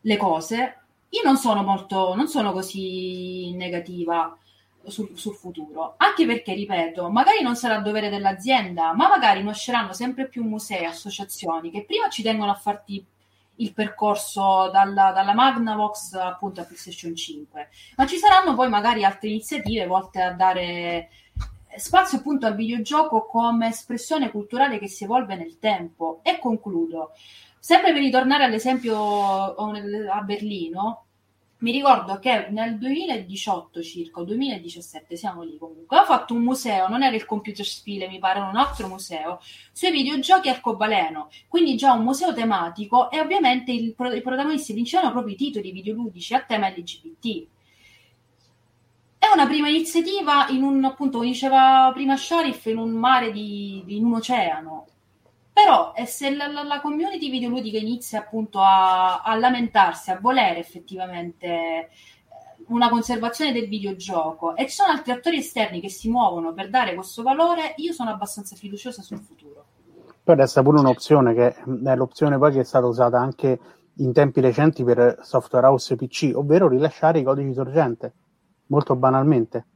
Speaker 1: le cose, io non sono molto, non sono così negativa sul, sul, futuro, anche perché, ripeto, magari non sarà dovere dell'azienda, ma magari nasceranno sempre più musei, associazioni che prima ci tengono a farti il percorso dalla, dalla Magnavox appunto a PlayStation 5, ma ci saranno poi magari altre iniziative volte a dare spazio appunto al videogioco come espressione culturale che si evolve nel tempo. E concludo. Sempre per ritornare all'esempio a Berlino, mi ricordo che nel 2018 circa, o 2017, siamo lì comunque, ho fatto un museo, non era il Computer Spiele, mi pare, era un altro museo, sui videogiochi arcobaleno, quindi già un museo tematico e ovviamente il, i protagonisti vincevano proprio i titoli videoludici a tema LGBT. È una prima iniziativa in un, appunto, come diceva prima Sharif, in un mare di, in un oceano però e se la, la, la, community videoludica inizia appunto a, a, lamentarsi, a volere effettivamente eh, una conservazione del videogioco e ci sono altri attori esterni che si muovono per dare questo valore, io sono abbastanza fiduciosa sul futuro.
Speaker 2: Poi resta pure un'opzione che è l'opzione poi che è stata usata anche in tempi recenti per software house PC, ovvero rilasciare i codici sorgente, molto banalmente.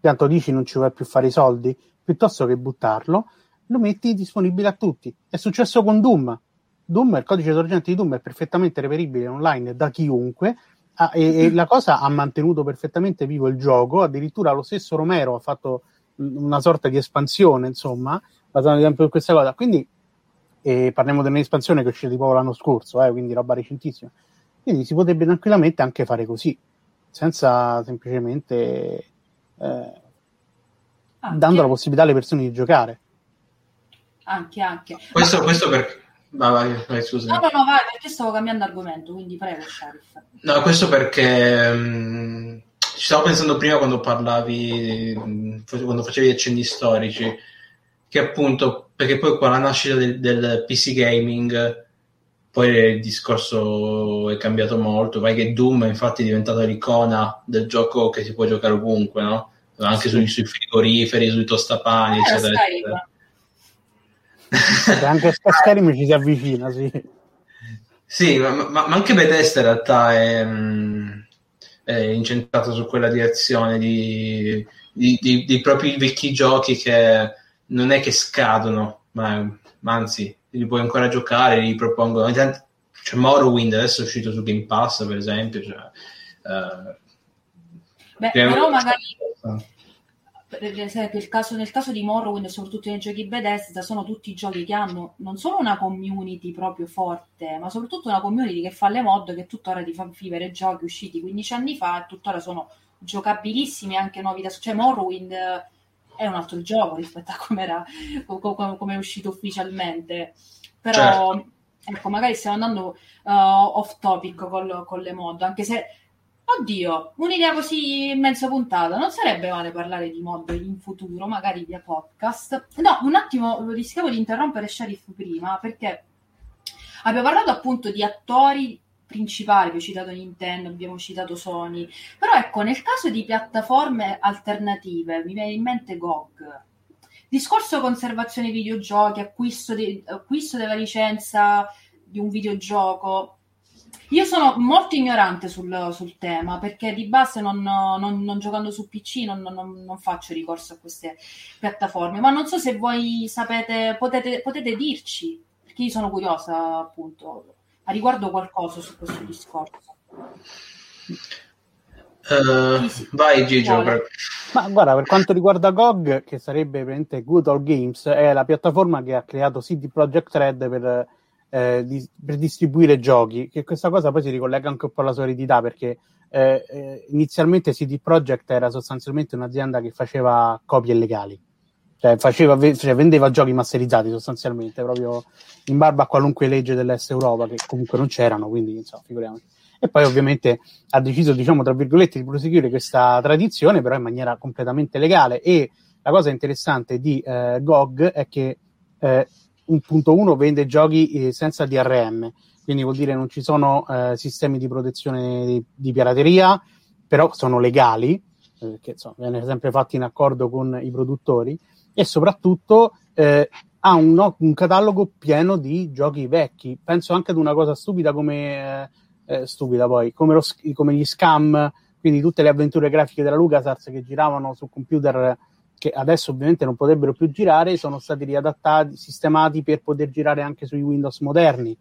Speaker 2: Tanto dici non ci vuoi più fare i soldi, piuttosto che buttarlo, lo metti disponibile a tutti. È successo con Doom. Doom, il codice sorgente di Doom è perfettamente reperibile online da chiunque ah, e, e, la cosa ha mantenuto perfettamente vivo il gioco. Addirittura lo stesso Romero ha fatto una sorta di espansione, insomma, basata sempre su questa cosa. Quindi eh, parliamo dell'espansione che è uscita tipo l'anno scorso, eh, quindi roba recentissima. Quindi si potrebbe tranquillamente anche fare così, senza semplicemente eh, dando la possibilità alle persone di giocare
Speaker 1: anche, anche.
Speaker 3: Questo, Ma... questo perché... Vai, vai, vai, scusa.
Speaker 1: No, no, no, vai, perché stavo cambiando argomento, quindi prego, Sharif.
Speaker 3: No, questo perché um, ci stavo pensando prima quando parlavi, quando facevi accenni storici, che appunto, perché poi con la nascita del, del PC gaming, poi il discorso è cambiato molto, vai che Doom è infatti diventata l'icona del gioco che si può giocare ovunque, no? Anche sì. sui, sui, frigoriferi, sui tostapani, eh, eccetera. eccetera.
Speaker 2: Se anche Skyrim ci si avvicina, sì.
Speaker 3: Sì, ma, ma, ma anche Bethesda in realtà è, mm, è incentrato su quella direzione di, di, di, di, propri vecchi giochi che non è che scadono, ma, ma anzi li puoi ancora giocare, li propongono. C'è Morrowind adesso è uscito su Game Pass, per esempio. Cioè, uh,
Speaker 1: Beh, però magari per esempio il caso, nel caso di Morrowind, soprattutto nei giochi Bethesda, sono tutti giochi che hanno non solo una community proprio forte, ma soprattutto una community che fa le mod che tuttora ti fa vivere giochi usciti 15 anni fa e tuttora sono giocabilissimi anche nuovi da cioè Morrowind è un altro gioco rispetto a come era come è uscito ufficialmente però certo. ecco magari stiamo andando uh, off topic con, con le mod anche se Oddio, un'idea così in mezza puntata, non sarebbe male parlare di mod in futuro, magari via podcast. No, un attimo, rischiavo di interrompere Sheriff prima, perché abbiamo parlato appunto di attori principali, abbiamo citato Nintendo, abbiamo citato Sony, però ecco, nel caso di piattaforme alternative, mi viene in mente GOG. Discorso conservazione videogiochi, acquisto, di, acquisto della licenza di un videogioco, Io sono molto ignorante sul, sul tema perché di base non, non, non giocando su PC non, non, faccio ricorso a queste piattaforme, ma non so se voi sapete, potete, potete dirci, perché io sono curiosa appunto a riguardo qualcosa su questo discorso.
Speaker 3: Uh, sì, vai Gigio. Per...
Speaker 2: Ma guarda, per quanto riguarda GOG, che sarebbe veramente Good Old Games, è la piattaforma che ha creato CD Projekt Red per, eh, di, per distribuire giochi, che questa cosa poi si ricollega anche un po' alla solidità, perché eh, eh, inizialmente CD Projekt era sostanzialmente un'azienda che faceva copie illegali. Cioè, faceva, cioè, vendeva giochi masterizzati sostanzialmente, proprio in barba a qualunque legge dell'Est Europa, che comunque non c'erano, quindi insomma, figuriamoci e poi ovviamente ha deciso, diciamo, tra virgolette, di proseguire questa tradizione, però in maniera completamente legale. E la cosa interessante di eh, GOG è che eh, 1.1 vende giochi eh, senza DRM, quindi vuol dire non ci sono eh, sistemi di protezione di, di, pirateria, però sono legali, eh, che insomma, viene sempre fatto in accordo con i produttori, e soprattutto eh, ha un, un, catalogo pieno di giochi vecchi. Penso anche ad una cosa stupida come eh, stupida poi, come, lo, come, gli scam, quindi tutte le avventure grafiche della LucasArts che giravano su computer che adesso ovviamente non potrebbero più girare, sono stati riadattati, sistemati per poter girare anche sui Windows moderni.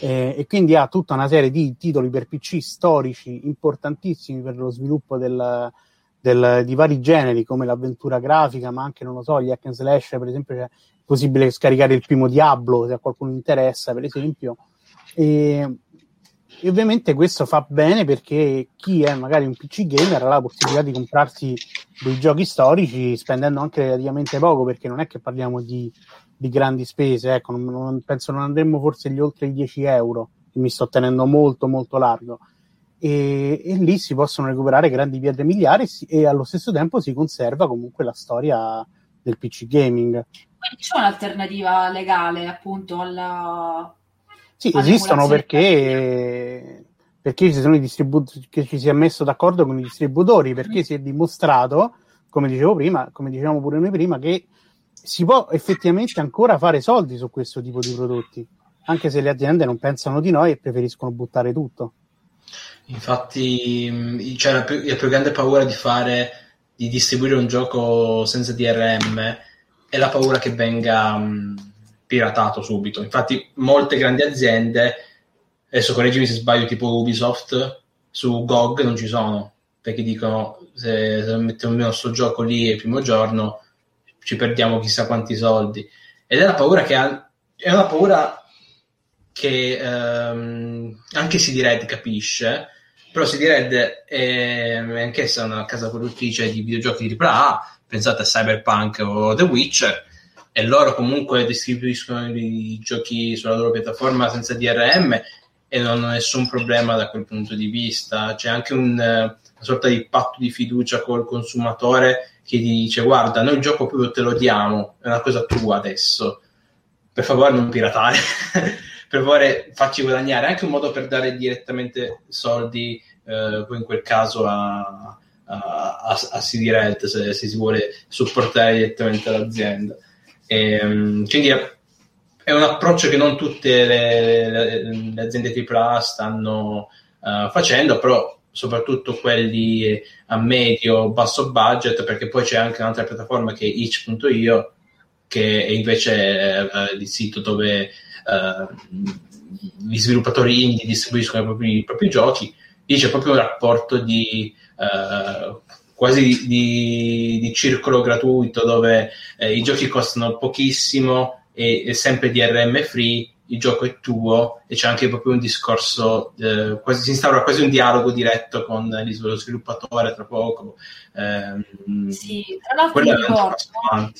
Speaker 2: Eh, e quindi ha tutta una serie di titoli per PC storici importantissimi per lo sviluppo del, del, di vari generi come l'avventura grafica, ma anche, non lo so, gli hack and slash, per esempio, è possibile scaricare il primo Diablo se a qualcuno interessa, per esempio. E, e ovviamente questo fa bene perché chi è magari un PC gamer ha la possibilità di comprarsi dei giochi storici spendendo anche relativamente poco, perché non è che parliamo di, di grandi spese, ecco, non, non, penso non andremo forse gli oltre i 10 euro, mi sto tenendo molto molto largo. E, e lì si possono recuperare grandi pietre miliari e, e allo stesso tempo si conserva comunque la storia del PC gaming.
Speaker 1: Quindi c'è un'alternativa legale appunto alla,
Speaker 2: sì, esistono perché, perché ci, sono i distributori, che ci si è messo d'accordo con i distributori, perché si è dimostrato, come dicevo prima, come dicevamo pure noi prima, che si può effettivamente ancora fare soldi su questo tipo di prodotti, anche se le aziende non pensano di noi e preferiscono buttare tutto.
Speaker 3: Infatti, cioè, la, più, la più grande paura di fare, di distribuire un gioco senza DRM è la paura che venga piratato subito. Infatti, molte grandi aziende, adesso correggimi se sbaglio, tipo Ubisoft, su GOG non ci sono perché dicono se, se mettiamo il nostro gioco lì il primo giorno ci perdiamo chissà quanti soldi. Ed è una paura che ha, è una paura che ehm, anche si Red capisce, però si Red è anch'essa una casa produttrice di videogiochi di AAA, pensate a Cyberpunk o The Witcher, e loro comunque distribuiscono i giochi sulla loro piattaforma senza DRM e non hanno nessun problema da quel punto di vista. C'è anche un, una sorta di patto di fiducia col consumatore che ti dice guarda, noi il gioco proprio te lo diamo, è una cosa tua adesso. Per favore non piratare, per favore facci guadagnare, anche un modo per dare direttamente soldi, eh, in quel caso a, a, a, a CD Red se, se si vuole supportare direttamente l'azienda. E, ehm, quindi è, un approccio che non tutte le, le, le aziende AAA stanno uh, facendo, però soprattutto quelli a medio basso budget, perché poi c'è anche un'altra piattaforma che è itch.io, che è invece uh, il sito dove uh, gli sviluppatori indie distribuiscono i propri, i propri, giochi. Lì c'è proprio un rapporto di uh, quasi di, di circolo gratuito dove eh, i giochi costano pochissimo e è sempre DRM free, il gioco è tuo e c'è anche proprio un discorso, eh, quasi, si instaura quasi un dialogo diretto con lo sviluppatore tra poco.
Speaker 1: Eh, sì, tra l'altro ricordo,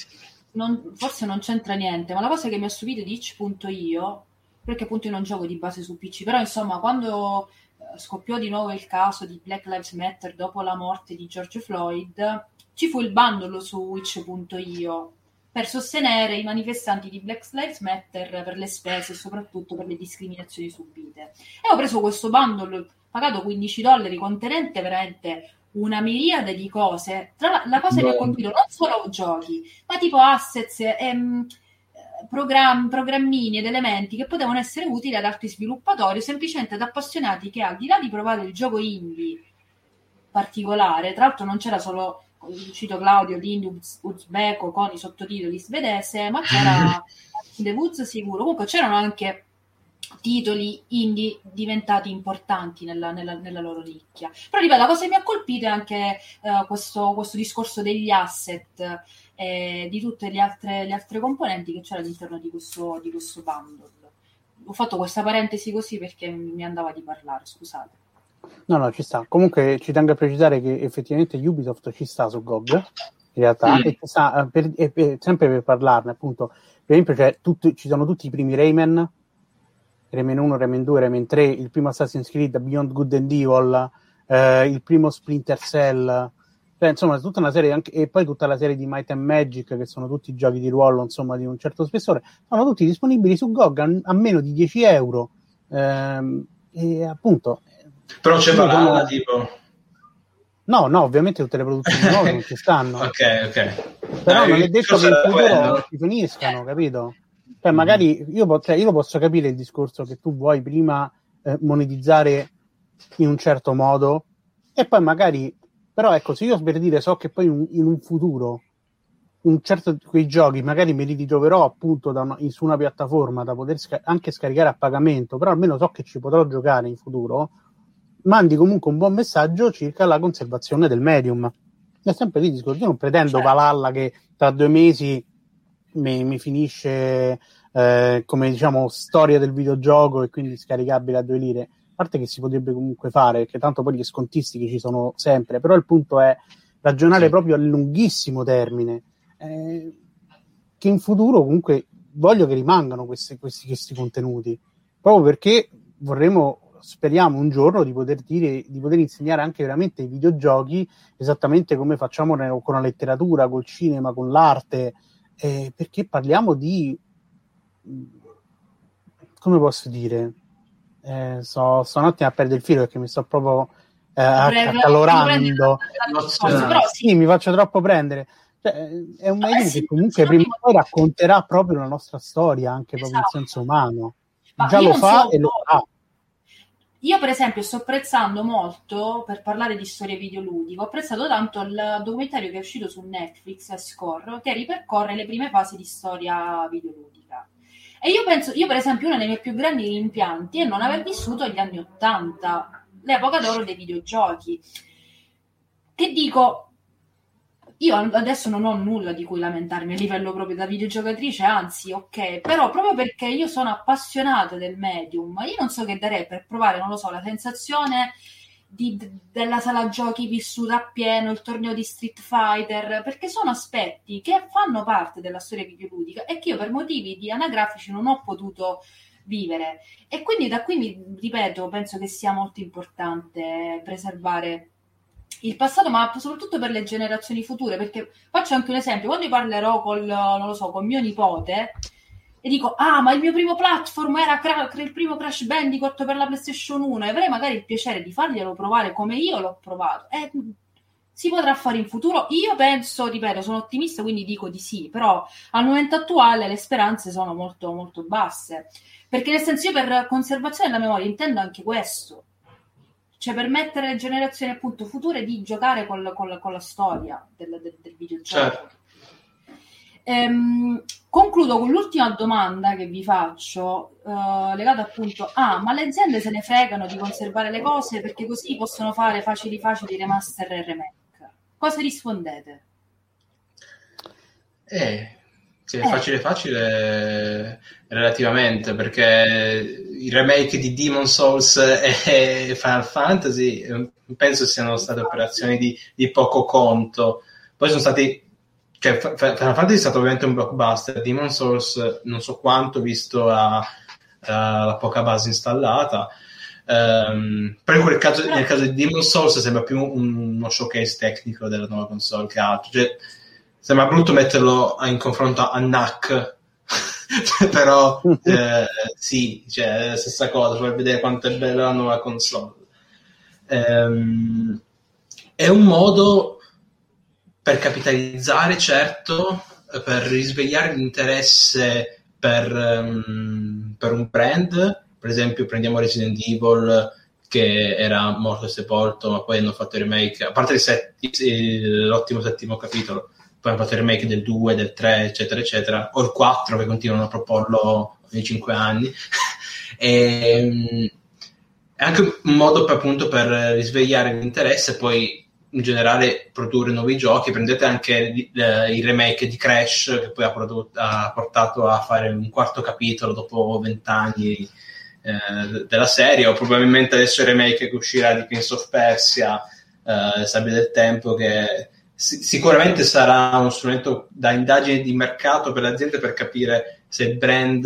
Speaker 1: non, forse non c'entra niente, ma la cosa che mi ha stupito di itch.io, perché appunto io non gioco di base su PC, però insomma quando scoppiò di nuovo il caso di Black Lives Matter dopo la morte di George Floyd, ci fu il bandolo su witch.io per sostenere i manifestanti di Black Lives Matter per le spese e soprattutto per le discriminazioni subite. E ho preso questo bundle pagato 15 dollari contenente veramente una miriade di cose. Tra la, la cosa che ho colpito non solo giochi, ma tipo assets, ehm, programmi, programmini ed elementi che potevano essere utili ad altri sviluppatori o semplicemente ad appassionati che al di là di provare il gioco indie particolare, tra l'altro non c'era solo cito Claudio di indie uzbeko con i sottotitoli svedese, ma c'era The Woods sicuro, comunque c'erano anche titoli indie diventati importanti nella, nella, nella loro nicchia. Però ripeto, la cosa che mi ha colpito è anche uh, questo, questo, discorso degli asset eh, di tutte le altre, le altre, componenti che c'era all'interno di questo, di questo bundle. Ho fatto questa parentesi così perché mi andava di parlare, scusate.
Speaker 2: No, no, ci sta. Comunque ci tengo a precisare che effettivamente Ubisoft ci sta su GOG, in realtà, mm. e, sta, eh, per, e, e, sempre per parlarne, appunto, per esempio cioè, tutto, ci sono tutti i primi Rayman, Rayman 1, Rayman 2, Rayman 3, il primo Assassin's Creed, Beyond Good and Evil, eh, il primo Splinter Cell, cioè, insomma, tutta una serie, anche, e poi tutta la serie di Might and Magic, che sono tutti giochi di ruolo, insomma, di un certo spessore, sono tutti disponibili su GOG a, a meno di 10 euro. Ehm, e appunto...
Speaker 3: Però c'è Valhalla, tipo...
Speaker 2: No, no, ovviamente tutte le produzioni nuove non ci stanno.
Speaker 3: ok, ok.
Speaker 2: Però Dai, non è detto che in futuro ci finiscano, capito? Cioè, magari io, cioè, io, posso capire il discorso che tu vuoi prima eh, monetizzare in un certo modo e poi magari, però ecco, se io per dire so che poi in, in un futuro un certo quei giochi magari me li ritroverò appunto una, in, su una piattaforma da poter sca- anche scaricare a pagamento, però almeno so che ci potrò giocare in futuro mandi comunque un buon messaggio circa la conservazione del medium. È sempre lì discorso. Io non pretendo certo. Valhalla che tra due mesi mi, mi finisce eh, come diciamo storia del videogioco e quindi scaricabile a due lire. A parte che si potrebbe comunque fare, perché tanto poi gli scontistici ci sono sempre, però il punto è ragionare sì. proprio a lunghissimo termine. Eh, che in futuro comunque voglio che rimangano questi, questi, questi contenuti, proprio perché vorremmo speriamo un giorno di poter dire, di poter insegnare anche veramente i videogiochi esattamente come facciamo con la letteratura, col cinema, con l'arte, eh, perché parliamo di come posso dire? Eh, so, sto un attimo a perdere il filo perché mi sto proprio eh, accalorando. Però sì, mi faccio troppo prendere. Cioè, è un medium che comunque prima o poi racconterà proprio la nostra storia, anche proprio esatto. in senso umano. Ma Già lo fa so, e lo fa.
Speaker 1: Io, per esempio, sto apprezzando molto, per parlare di storie videoludiche, ho apprezzato tanto il documentario che è uscito su Netflix, Score, che ripercorre le prime fasi di storia videoludica. E io penso, io per esempio, uno dei miei più grandi rimpianti è non aver vissuto gli anni Ottanta, l'epoca d'oro dei videogiochi. Che dico, io adesso non ho nulla di cui lamentarmi a livello proprio da videogiocatrice, anzi, ok, però proprio perché io sono appassionata del medium, io non so che darei per provare, non lo so, la sensazione di, della sala giochi vissuta appieno, il torneo di Street Fighter, perché sono aspetti che fanno parte della storia videoludica e che io per motivi di anagrafici non ho potuto vivere. E quindi da qui mi ripeto, penso che sia molto importante preservare il passato, ma soprattutto per le generazioni future, perché faccio anche un esempio, quando io parlerò col, non lo so, con mio nipote e dico, ah, ma il mio primo platform era cra- il primo Crash Bandicoot per la PlayStation 1 e avrei magari il piacere di farglielo provare come io l'ho provato. E si potrà fare in futuro? Io penso, ripeto, sono ottimista, quindi dico di sì, però al momento attuale le speranze sono molto, molto basse. Perché nel senso io per conservazione della memoria intendo anche questo cioè permettere alle generazioni appunto future di giocare con la, con la, con la storia del, del, del videogioco. Certo. Ehm, concludo con l'ultima domanda che vi faccio, uh, legata appunto a ah, ma le aziende se ne fregano di conservare le cose perché così possono fare facili facili remaster e remake. Cosa rispondete?
Speaker 3: Eh, sì, è eh. facile facile relativamente perché i remake di Demon Souls e Final Fantasy eh, penso siano state operazioni di, di poco conto. Poi sono stati cioè, Final Fantasy è stato ovviamente un blockbuster, Demon Souls non so quanto visto la, la poca base installata. Um, però in caso, nel caso di Demon Souls sembra più uno showcase tecnico della nuova console che altro. Cioè, sembra brutto metterlo in confronto a NAC però eh, sì, cioè, è la stessa cosa per vedere quanto è bella la nuova console ehm, è un modo per capitalizzare certo per risvegliare l'interesse per, um, per un brand, per esempio prendiamo Resident Evil che era morto e sepolto, ma poi hanno fatto il remake, a parte il set, il, l'ottimo settimo capitolo, poi hanno fatto il remake del 2, del 3, eccetera, eccetera, o il 4 che continuano a proporlo nei 5 anni. e, è anche un modo per, appunto per risvegliare l'interesse poi in generale produrre nuovi giochi. Prendete anche eh, il remake di Crash che poi ha, prodotto, ha, portato a fare un quarto capitolo dopo vent'anni eh, della serie, o probabilmente adesso il remake che uscirà di Prince of Persia, eh, Sabbia del Tempo, che si- sicuramente sarà uno strumento da indagine di mercato per le aziende per capire se il brand